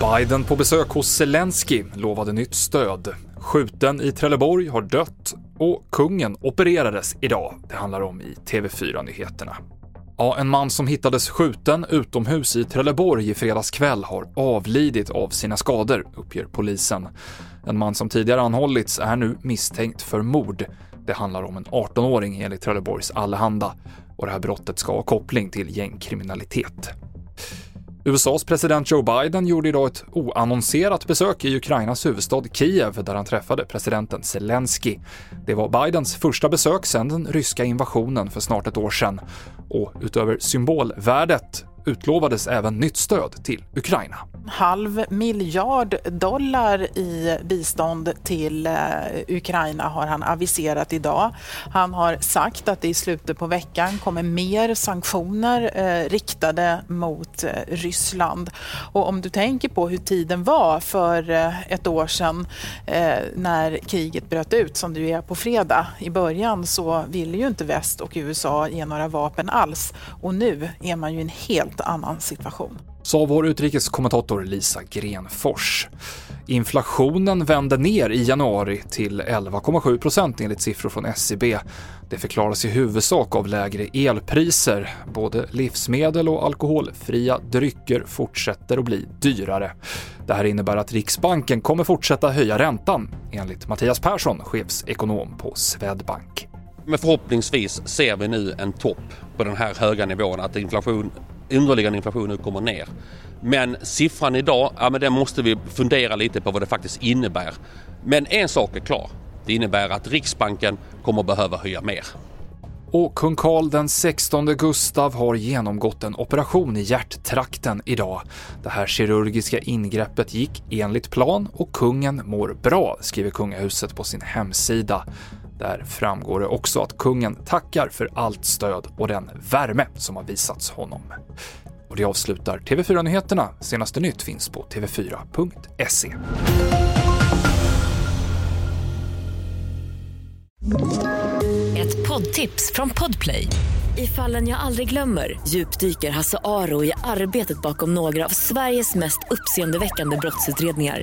Biden på besök hos Zelensky lovade nytt stöd. Skjuten i Trelleborg har dött och kungen opererades idag. Det handlar om i TV4-nyheterna. Ja, en man som hittades skjuten utomhus i Trelleborg i fredags kväll har avlidit av sina skador, uppger polisen. En man som tidigare anhållits är nu misstänkt för mord. Det handlar om en 18-åring enligt Trelleborgs Allehanda och det här brottet ska ha koppling till gängkriminalitet. USAs president Joe Biden gjorde idag ett oannonserat besök i Ukrainas huvudstad Kiev där han träffade presidenten Zelensky. Det var Bidens första besök sedan den ryska invasionen för snart ett år sedan. Och utöver symbolvärdet utlovades även nytt stöd till Ukraina. Halv miljard dollar i bistånd till eh, Ukraina har han aviserat idag. Han har sagt att det i slutet på veckan kommer mer sanktioner eh, riktade mot eh, Ryssland. Och om du tänker på hur tiden var för eh, ett år sedan eh, när kriget bröt ut, som du är på fredag, i början så ville ju inte väst och USA ge några vapen alls. Och nu är man ju i en helt annan situation sa vår utrikeskommentator Lisa Grenfors. Inflationen vände ner i januari till 11,7 procent enligt siffror från SCB. Det förklaras i huvudsak av lägre elpriser. Både livsmedel och alkoholfria drycker fortsätter att bli dyrare. Det här innebär att Riksbanken kommer fortsätta höja räntan, enligt Mattias Persson, chefsekonom på Swedbank. Men förhoppningsvis ser vi nu en topp på den här höga nivån, att inflation underliggande inflation nu kommer ner. Men siffran idag, ja men den måste vi fundera lite på vad det faktiskt innebär. Men en sak är klar. Det innebär att Riksbanken kommer behöva höja mer. Och kung Carl den 16 Gustav har genomgått en operation i hjärttrakten idag. Det här kirurgiska ingreppet gick enligt plan och kungen mår bra, skriver kungahuset på sin hemsida. Där framgår det också att kungen tackar för allt stöd och den värme som har visats honom. Och det avslutar TV4-nyheterna. Senaste nytt finns på tv4.se. Ett poddtips från Podplay. I fallen jag aldrig glömmer djupdyker Hasse Aro i arbetet bakom några av Sveriges mest uppseendeväckande brottsutredningar